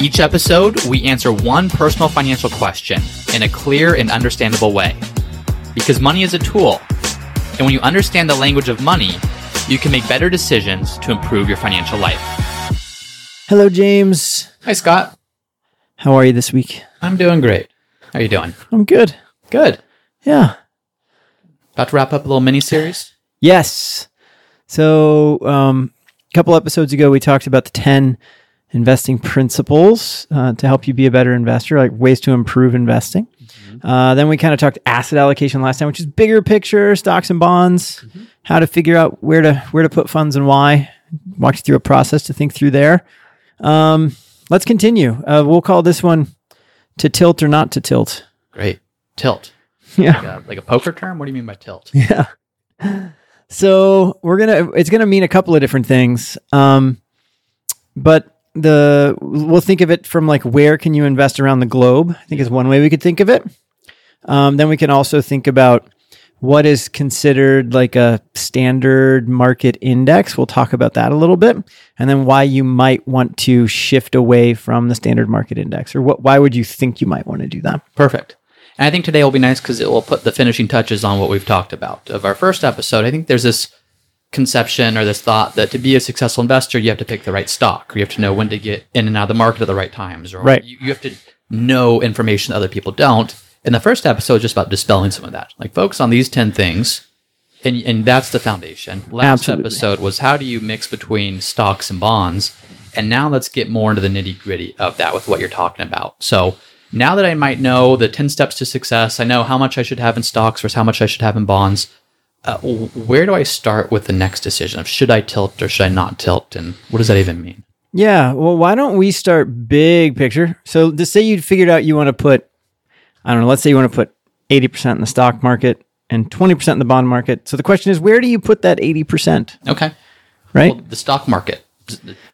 Each episode, we answer one personal financial question in a clear and understandable way. Because money is a tool, and when you understand the language of money, you can make better decisions to improve your financial life. Hello, James. Hi, Scott. How are you this week? I'm doing great. How are you doing? I'm good. Good. Yeah. About to wrap up a little mini series. Yes. So, um, a couple episodes ago, we talked about the 10 investing principles uh, to help you be a better investor, like ways to improve investing. Mm-hmm. Uh, then we kind of talked asset allocation last time, which is bigger picture, stocks and bonds, mm-hmm. how to figure out where to where to put funds and why. Walked you through a process to think through there. Um, let's continue. Uh, we'll call this one to tilt or not to tilt. Great. Tilt. Yeah. Like a, like a poker term? What do you mean by tilt? Yeah. So we're gonna it's gonna mean a couple of different things. Um, but the we'll think of it from like where can you invest around the globe i think is one way we could think of it. Um, then we can also think about what is considered like a standard market index. We'll talk about that a little bit. And then why you might want to shift away from the standard market index or what why would you think you might want to do that? Perfect. And i think today will be nice because it will put the finishing touches on what we've talked about. Of our first episode i think there's this conception or this thought that to be a successful investor, you have to pick the right stock, or you have to know when to get in and out of the market at the right times, or right. you, you have to know information that other people don't. And the first episode is just about dispelling some of that. Like focus on these 10 things. And, and that's the foundation. Last Absolutely. episode was how do you mix between stocks and bonds? And now let's get more into the nitty gritty of that with what you're talking about. So now that I might know the 10 steps to success, I know how much I should have in stocks versus how much I should have in bonds uh, where do I start with the next decision of should I tilt or should I not tilt, and what does that even mean? Yeah, well, why don't we start big picture? So, to say you figured out you want to put, I don't know, let's say you want to put eighty percent in the stock market and twenty percent in the bond market. So the question is, where do you put that eighty percent? Okay, right, well, the stock market,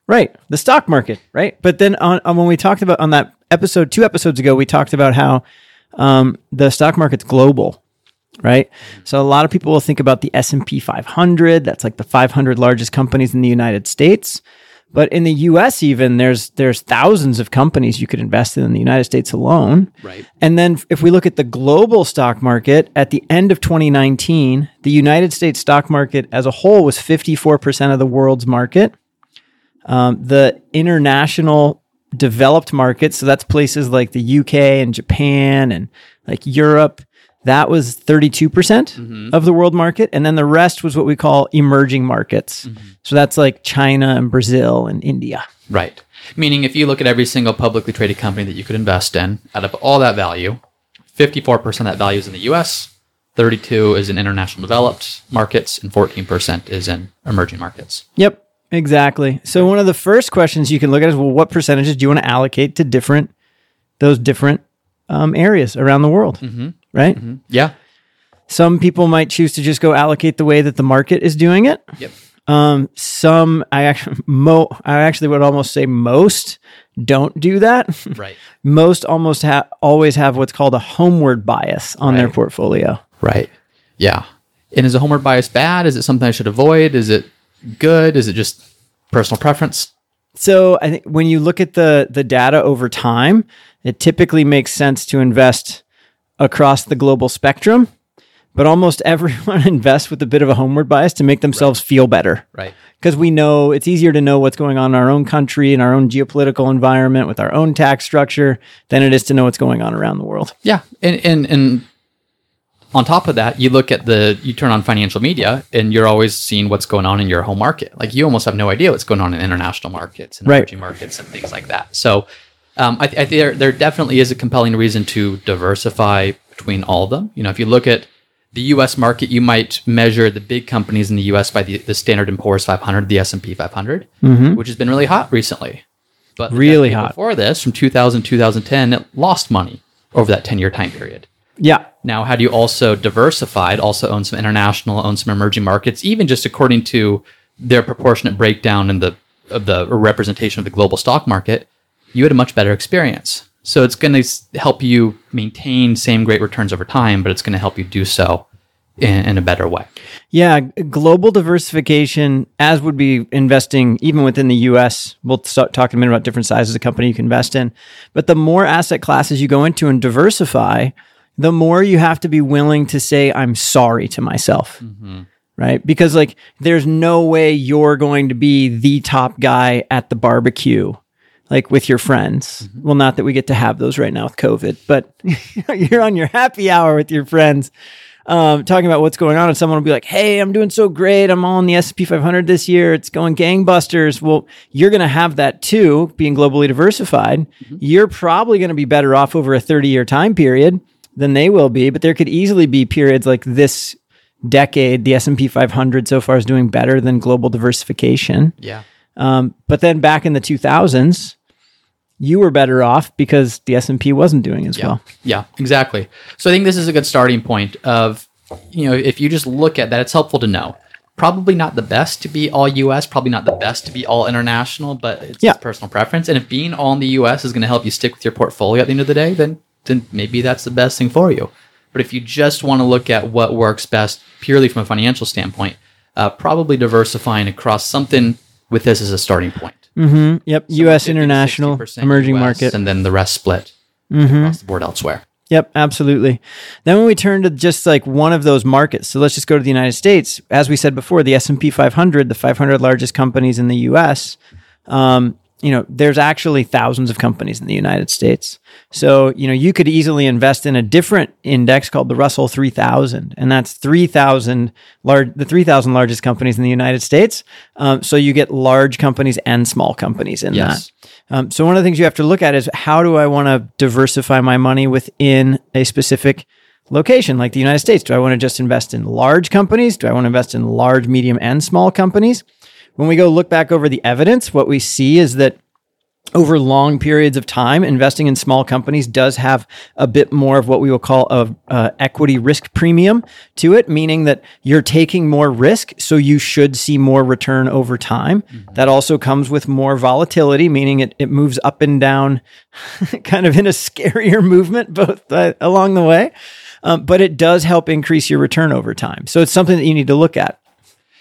right, the stock market, right. But then on, on when we talked about on that episode two episodes ago, we talked about how um, the stock market's global right? So a lot of people will think about the S&P 500, that's like the 500 largest companies in the United States. But in the US even there's there's thousands of companies you could invest in in the United States alone. Right. And then if we look at the global stock market at the end of 2019, the United States stock market as a whole was 54% of the world's market. Um, the international developed markets, so that's places like the UK and Japan and like Europe, that was 32% mm hmm of the world market. And then the rest was what we call emerging markets. Mm-hmm. So that's like China and Brazil and India. Right. Meaning, if you look at every single publicly traded company that you could invest in, out of all that value, 54% of that value is in the US, 32 is in international developed markets, and 14% is in emerging markets. Yep, exactly. So one of the first questions you can look at is, well, what percentages do you want to allocate to different those different um, areas around the world? Mm-hmm right? Mm-hmm. Yeah. Some people might choose to just go allocate the way that the market is doing it. Yep. Um, some I actually mo I actually would almost say most don't do that. Right. most almost have always have what's called a homeward bias on right. their portfolio. Right. Yeah. And is a homeward bias bad? Is it something I should avoid? Is it good? Is it just personal preference? So I think when you look at the the data over time, it typically makes sense to invest across the global spectrum, but almost everyone invests with a bit of a homeward bias to make themselves right. feel better. Right. Because we know it's easier to know what's going on in our own country, in our own geopolitical environment, with our own tax structure, than it is to know what's going on around the world. Yeah. And, and, and on top of that, you look at the, you turn on financial media and you're always seeing what's going on in your home market. Like you almost have no idea what's going on in international markets and right. emerging markets and things like that. So um, I, I there, there definitely is a compelling reason to diversify between all of them. You know, if you look at the U.S. market, you might measure the big companies in the U.S. by the, the Standard and Poor's 500, the S&P 500, mm-hmm. which has been really hot recently. But really hot before this, from 2000 to 2010, it lost money over that 10 year time period. Yeah. Now, had you also diversified, also owned some international, owned some emerging markets, even just according to their proportionate breakdown in the of the representation of the global stock market, you had a much better experience. So it's going to help you maintain same great returns over time, but it's going to help you do so in, in, a better way. Yeah, global diversification, as would be investing even within the U.S. We'll start talking a minute about different sizes of company you can invest in, but the more asset classes you go into and diversify, the more you have to be willing to say, "I'm sorry" to myself. Mm-hmm right? Because like there's no way you're going to be the top guy at the barbecue like with your friends. Mm-hmm. Well, not that we get to have those right now with COVID, but you're on your happy hour with your friends. Um, talking about what's going on, and someone will be like, "Hey, I'm doing so great. I'm all in the S&P 500 this year. It's going gangbusters." Well, you're going to have that too, being globally diversified. Mm-hmm. You're probably going to be better off over a 30 year time period than they will be, but there could easily be periods like this decade, the S&P 500 so far is doing better than global diversification. Yeah. Um, but then back in the 2000s, you were better off because the S&P wasn't doing as yeah. well. Yeah, exactly. So I think this is a good starting point of, you know, if you just look at that, it's helpful to know. Probably not the best to be all US, probably not the best to be all international, but it's yeah. personal preference. And if being all in the US is going to help you stick with your portfolio at the end of the day, then then maybe that's the best thing for you. But if you just want to look at what works best purely from a financial standpoint, uh, probably diversifying across something with this as a starting point. Mm-hmm. Yep. So U.S. international, emerging US, market, and then the rest split mm-hmm. across the board elsewhere. Yep, absolutely. Then when we turn to just like one of those markets, so let's just go to the United States. As we said before, the S and P 500, the 500 largest companies in the U.S. Um, you know, there's actually thousands of companies in the United States. So, you know, you could easily invest in a different index called the Russell 3000, and that's 3,000 large, the 3,000 largest companies in the United States. Um, so you get large companies and small companies in yes. that. Um, so one of the things you have to look at is how do I want to diversify my money within a specific location, like the United States? Do I want to just invest in large companies? Do I want to invest in large, medium, and small companies? When we go look back over the evidence, what we see is that over long periods of time, investing in small companies does have a bit more of what we will call a, a, equity risk premium to it, meaning that you're taking more risk, so you should see more return over time. Mm-hmm. That also comes with more volatility, meaning it, it moves up and down, kind of in a scarier movement both uh, along the way. Um, but it does help increase your return over time. So it's something that you need to look at.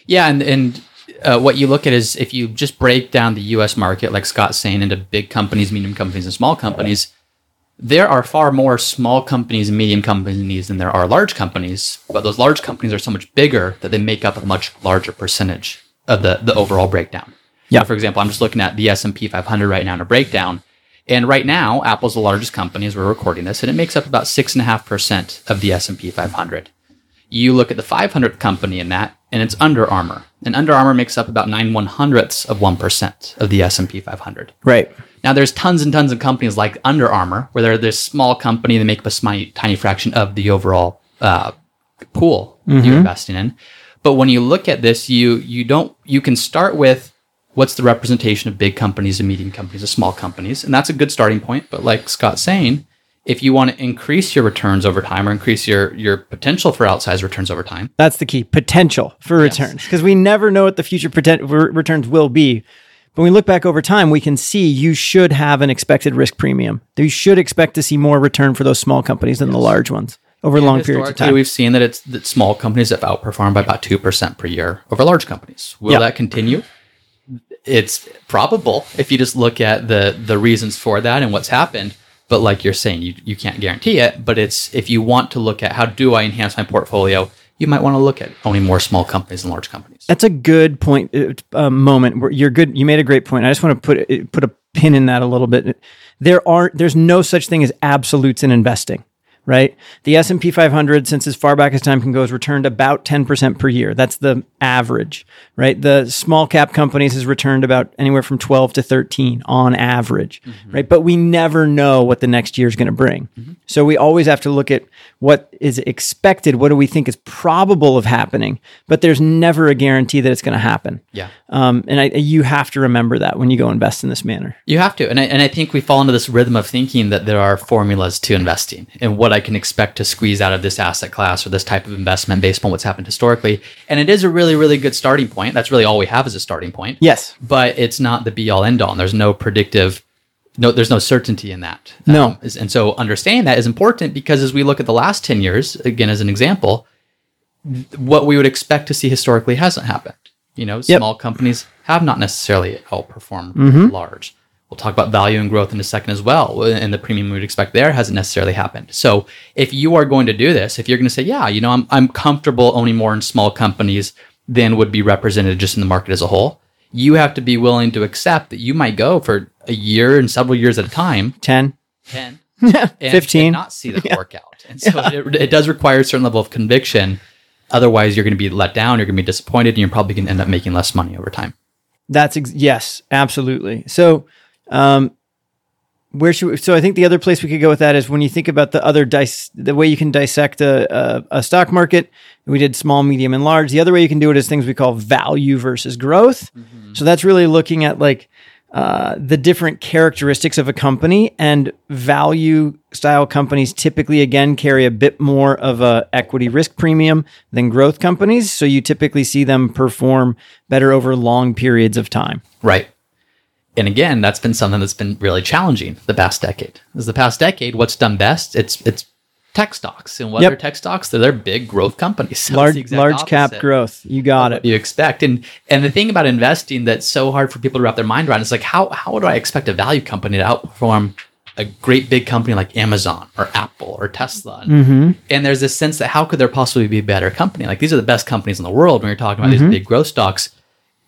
Yeah, and and uh, what you look at is if you just break down the U.S. market, like Scott's saying, into big companies, medium companies, and small companies, there are far more small companies and medium companies than there are large companies. But those large companies are so much bigger that they make up a much larger percentage of the the overall breakdown. Yeah. So for example, I'm just looking at the S&P 500 right now in a breakdown. And right now, Apple's the largest company as we're recording this, and it makes up about six and a half percent of the S&P 500. You look at the 500th company in that, and it's Under Armour. And Under Armour makes up about nine one hundredths of one percent of the S and P 500. Right. Now, there's tons and tons of companies like Under Armour, where they're this small company that make up a tiny, tiny fraction of the overall uh, pool mm-hmm. you're investing in. But when you look at this, you you don't you can start with what's the representation of big companies and medium companies and small companies, and that's a good starting point. But like Scott's saying, if you want to increase your returns over time or increase your your potential for outsized returns over time. That's the key potential for yes. returns because we never know what the future poten- returns will be. But when we look back over time, we can see you should have an expected risk premium. You should expect to see more return for those small companies than yes. the large ones over and long periods of time. We've seen that it's that small companies have outperformed by about two percent per year over large companies. Will yep. that continue? It's probable if you just look at the the reasons for that and what's happened but like you're saying, you, you can't guarantee it. But it's if you want to look at how do I enhance my portfolio, you might want to look at owning more small companies and large companies. That's a good point, uh, uh moment where you're good. You made a great point. I just want to put put a pin in that a little bit. There are there's no such thing as absolutes in investing. Right? The S&P 500 since as far back as time can go has returned about 10% per year. That's the average, right? The small cap companies has returned about anywhere from 12 to 13 on average, right? But we never know what the next year is going to bring. So we always have to look at what is expected, what do we think is probable of happening, but there's never a guarantee that it's going to happen. Yeah. Um, and I, you have to remember that when you go invest in this manner. You have to. And I, and I think we fall into this rhythm of thinking that there are formulas to investing and what I can expect to squeeze out of this asset class or this type of investment based on what's happened historically. And it is a really, really good starting point. That's really all we have as a starting point. Yes. But it's not the be all end all. And There's no predictive, no, there's no certainty in that. No. Um, and so understanding that is important because as we look at the last 10 years, again, as an example, what we would expect to see historically hasn't happened. You know, Yep. small companies have not necessarily outperformed large. We'll talk about value and growth in a second as well. And the premium we would expect there hasn't necessarily happened. So if you are going to do this, if you're going to say, yeah, you know, I'm, I'm comfortable owning more in small companies than would be represented just in the market as a whole, you have to be willing to accept that you might go for a year and several years at a time 10, 10 yeah, and, 15. and not see that work out. And so it, it does require a certain level of conviction. Otherwise, you're going to be let down. You're going to be disappointed, and you're probably going to end up making less money over time. That's ex- yes, absolutely. So, um, where should we, so I think the other place we could go with that is when you think about the other dice, the way you can dissect a, a, a stock market. We did small, medium, and large. The other way you can do it is things we call value versus growth. So that's really looking at like uh, the different characteristics of a company and value style companies typically again carry a bit more of a equity risk premium than growth companies so you typically see them perform better over long periods of time Right. And again, that's been something that's been really challenging the past decade. Is the past decade, what's done best? It's it's tech stocks. And what Yep. are tech stocks? They're, they're big growth companies. So large large cap growth you got it you expect. And and the thing about investing that's so hard for people to wrap their mind around is like how how do I expect a value company to outperform a great big company like Amazon or Apple or Tesla? And, mm-hmm. and there's this sense that how could there possibly be a better company? Like these are the best companies in the world when you're talking about these mm-hmm. big growth stocks.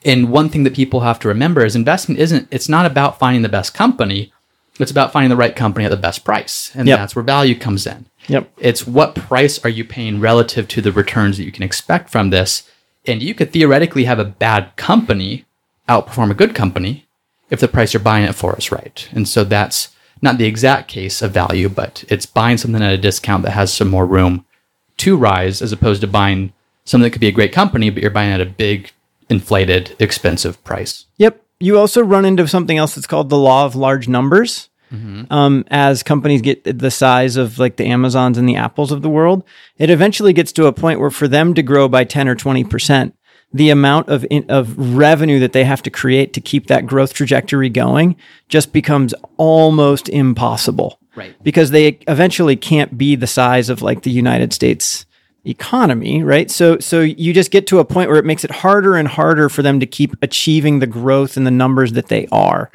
And one thing that people have to remember is investment isn't it's not about finding the best company. It's about finding the right company at the best price. And Yep. that's where value comes in. yep It's what price are you paying relative to the returns that you can expect from this? And you could theoretically have a bad company outperform a good company if the price you're buying it for is right. And so that's not the exact case of value, but it's buying something at a discount that has some more room to rise as opposed to buying something that could be a great company, but you're buying at a big, inflated, expensive price. Yep. You also run into something else that's called the law of large numbers. Um, as companies get the size of like the Amazons and the Apples of the world, it eventually gets to a point where for them to grow by 10 or 20%, the amount of, in, of revenue that they have to create to keep that growth trajectory going just becomes almost impossible. Right. Because they eventually can't be the size of like the United States economy, right? So so you just get to a point where it makes it harder and harder for them to keep achieving the growth and the numbers that they are.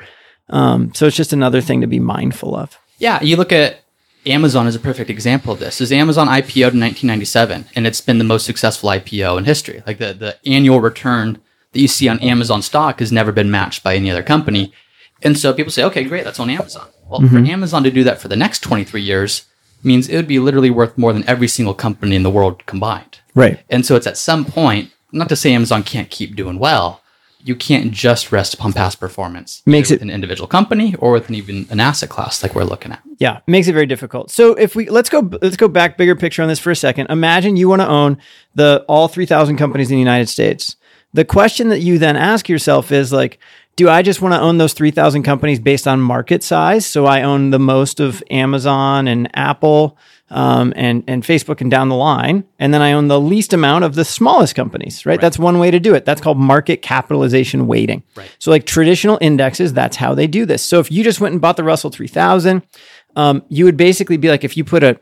Um, so it's just another thing to be mindful of. Yeah, you look at Amazon as a perfect example of this. Is Amazon IPO'd in 1997, and it's been the most successful IPO in history. Like the, the annual return that you see on Amazon stock has never been matched by any other company. And so people say, okay, great, that's on Amazon. Well, for Amazon to do that for the next 23 years means it would be literally worth more than every single company in the world combined. Right. And so it's at some point, not to say Amazon can't keep doing well, you can't just rest upon past performance. Makes it- an individual company or with an, even an asset class like we're looking at. Yeah, makes it very difficult. So if we let's go let's go back bigger picture on this for a second. Imagine you want to own the all 3000 companies in the United States. The question that you then ask yourself is like do I just want to own those 3000 companies based on market size? So I own the most of Amazon and Apple um, and and Facebook and down the line, and then I own the least amount of the smallest companies. Right? That's one way to do it. That's called market capitalization weighting. Right. So like traditional indexes, that's how they do this. So if you just went and bought the Russell 3000, um, you would basically be like if you put a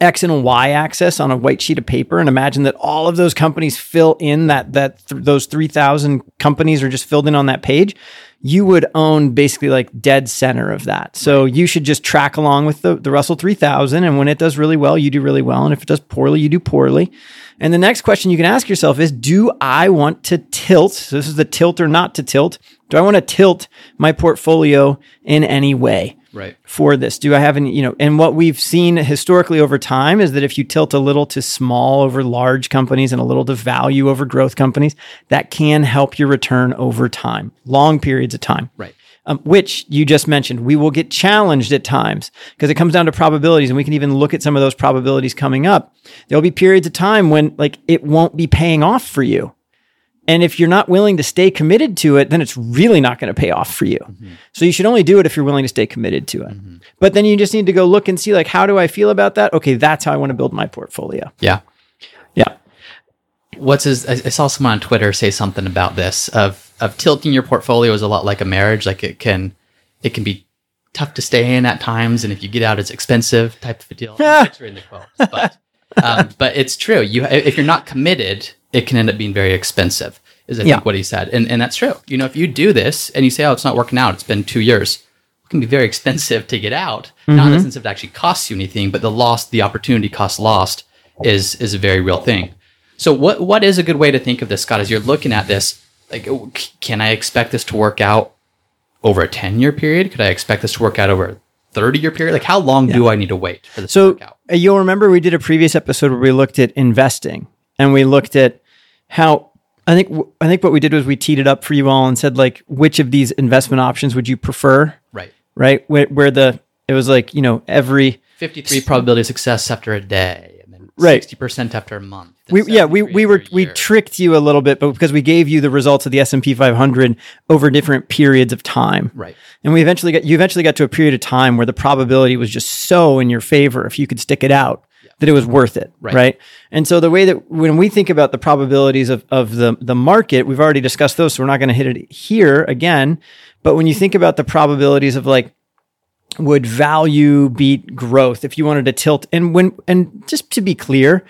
X and Y axis on a white sheet of paper and imagine that all of those companies fill in that that th- those 3000 companies are just filled in on that page you would own basically like dead center of that. So you should just track along with the, the russell 3000 and when it does really well you do really well and if it does poorly you do poorly. And the next question you can ask yourself is do i want to tilt so this is the tilt or not to tilt do i want to tilt my portfolio in any way Right. for this? Do I have any, you know, and what we've seen historically over time is that if you tilt a little to small over large companies and a little to value over growth companies, that can help your return over time, long periods of time. Right. Um, which you just mentioned, we will get challenged at times because it comes down to probabilities, and we can even look at some of those probabilities coming up. There'll be periods of time when like it won't be paying off for you. And if you're not willing to stay committed to it, then it's really not going to pay off for you. So you should only do it if you're willing to stay committed to it. But then you just need to go look and see like how do I feel about that? Okay, that's how I want to build my portfolio. Yeah. Yeah. What's his? I, I saw someone on Twitter say something about this of of tilting your portfolio is a lot like a marriage. Like it can, it can be tough to stay in at times, and if you get out, it's expensive type of a deal. It's in the quotes, but um, but it's true. You if you're not committed, it can end up being very expensive. Is I Yeah. think what he said, and and that's true. You know, if you do this and you say, oh, it's not working out, it's been two years. It can be very expensive to get out. Not in the sense of it actually costs you anything, but the loss, the opportunity cost lost is is a very real thing. So what what is a good way to think of this, Scott, as you're looking at this? Like, oh, can I expect this to work out over a 10 year period? Could I expect this to work out over a 30 year period? Like, how long do I need to wait for this to So work out? uh, you'll remember we did a previous episode where we looked at investing and we looked at how I think I think what we did was we teed it up for you all and said like which of these investment options would you prefer, Right. right? Where, where the it was like you know every 53 probability of success after a day, and then Right. 60% after a month. we yeah we we were we tricked you a little bit, but because we gave you the results of the S and P 500 over different periods of time, Right. And we eventually got you eventually got to a period of time where the probability was just so in your favor if you could stick it out that it was worth it, Right. right. And so the way that when we think about the probabilities of of the the market, we've already discussed those, so we're not going to hit it here again. But when you think about the probabilities of like would value beat growth if you wanted to tilt and when and just to be clear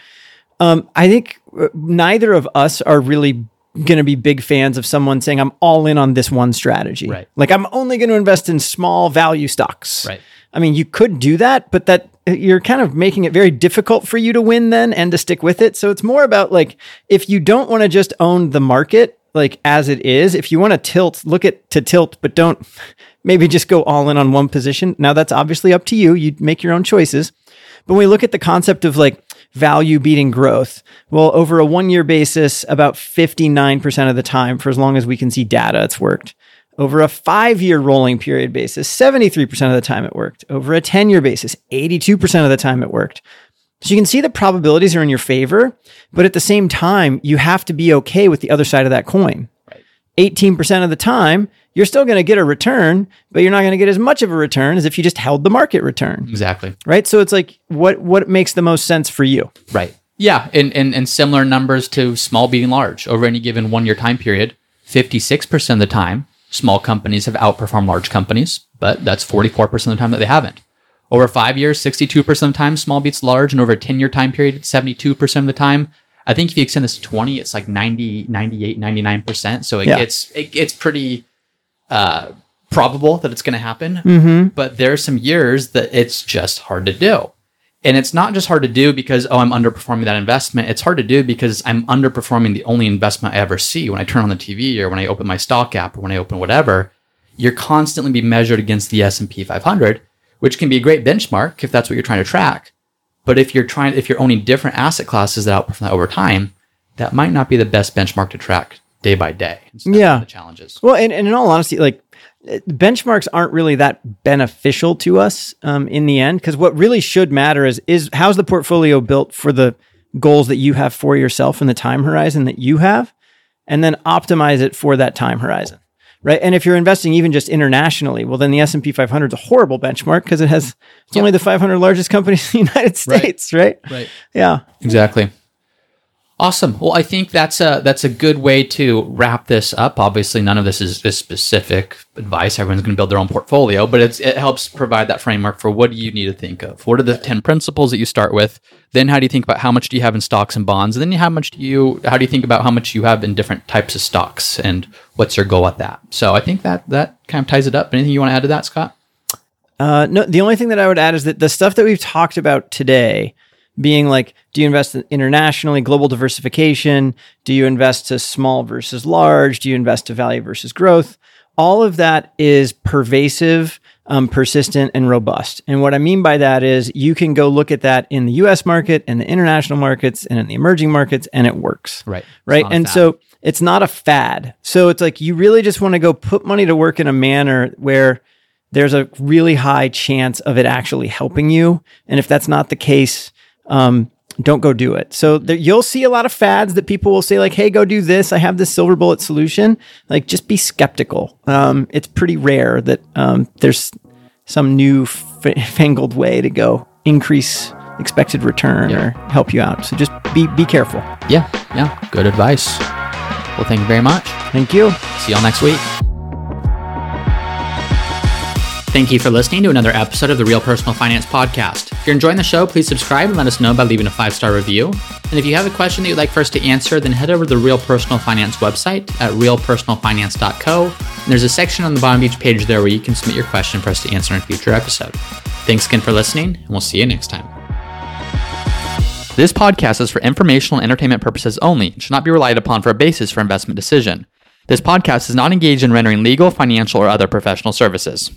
um, i think uh, neither of us are really going to be big fans of someone saying i'm all in on this one strategy Right. like i'm only going to invest in small value stocks Right. i mean you could do that but that you're kind of making it very difficult for you to win then and to stick with it so it's more about like if you don't want to just own the market like as it is if you want to tilt look at to tilt but don't maybe just go all in on one position now that's obviously up to you you make your own choices but when we look at the concept of like value beating growth, well, over a one year basis, about 59% of the time, for as long as we can see data, it's worked. Over a five year rolling period basis, 73% of the time it worked. Over a 10 year basis, 82% of the time it worked. So you can see the probabilities are in your favor, but at the same time, you have to be okay with the other side of that coin. 18% of the time, you're still going to get a return, but you're not going to get as much of a return as if you just held the market return Exactly. right? So it's like what what makes the most sense for you? Right. Yeah, and, and, and similar numbers to small being large over any given one year time period. 56% of the time, small companies have outperformed large companies, but that's 44% of the time that they haven't. Over five years, 62% of the time, small beats large, and over a 10 year time period, 72% of the time. I think if you extend this to 20, it's like 90, 98, 99%. So it Yeah. gets, it gets pretty uh, probable that it's going to happen. Mm-hmm. But there are some years that it's just hard to do. And it's not just hard to do because, oh, I'm underperforming that investment. It's hard to do because I'm underperforming the only investment I ever see when I turn on the TV or when I open my stock app or when I open whatever. You're constantly being measured against the S&P 500, which can be a great benchmark if that's what you're trying to track. But if you're trying, if you're owning different asset classes that outperform that over time, that might not be the best benchmark to track day by day. So Yeah. the challenges. Well, and, and in all honesty, like benchmarks aren't really that beneficial to us um, in the end because what really should matter is is how's the portfolio built for the goals that you have for yourself and the time horizon that you have, and then optimize it for that time horizon. Right. And if you're investing even just internationally, well, then the S&P 500 is a horrible benchmark because it has, it's only the 500 largest companies in the United Right. States. Right. Right. Yeah. Exactly. Awesome. Well, I think that's a that's a good way to wrap this up. Obviously, none of this is, specific advice. Everyone's going to build their own portfolio, but it helps provide that framework for what do you need to think of. What are the ten principles that you start with? Then, how do you think about how much do you have in stocks and bonds? And then, how much do you how do you think about how much you have in different types of stocks and what's your goal at that? So, I think that that kind of ties it up. Anything you want to add to that, Scott? Uh, no, the only thing that I would add is that the stuff that we've talked about today, being like, do you invest internationally, global diversification? Do you invest to small versus large? Do you invest to value versus growth? All of that is pervasive um, persistent and robust. And what I mean by that is you can go look at that in the US market and the international markets and in the emerging markets, and it works. Right. Right. And so it's not a fad. So it's like you really just want to go put money to work in a manner where there's a really high chance of it actually helping you. And if that's not the case, um, don't go do it. So there, you'll see a lot of fads that people will say like, "Hey, go do this. I have this silver bullet solution." Like, just be skeptical. Um, it's pretty rare that um, there's some new f- fangled way to go increase expected return Yeah. or help you out. So just be be careful. Yeah. Yeah. Good advice. Well, thank you very much. Thank you. See y'all next week. Thank you for listening to another episode of the Real Personal Finance Podcast. If you're enjoying the show, please subscribe and let us know by leaving a five star review. And if you have a question that you'd like for us to answer, then head over to the Real Personal Finance website at realpersonalfinance.co. And there's a section on the bottom of each page there where you can submit your question for us to answer in a future episode. Thanks again for listening, and we'll see you next time. This podcast is for informational and entertainment purposes only and should not be relied upon for a basis for investment decision. This podcast is not engaged in rendering legal, financial, or other professional services.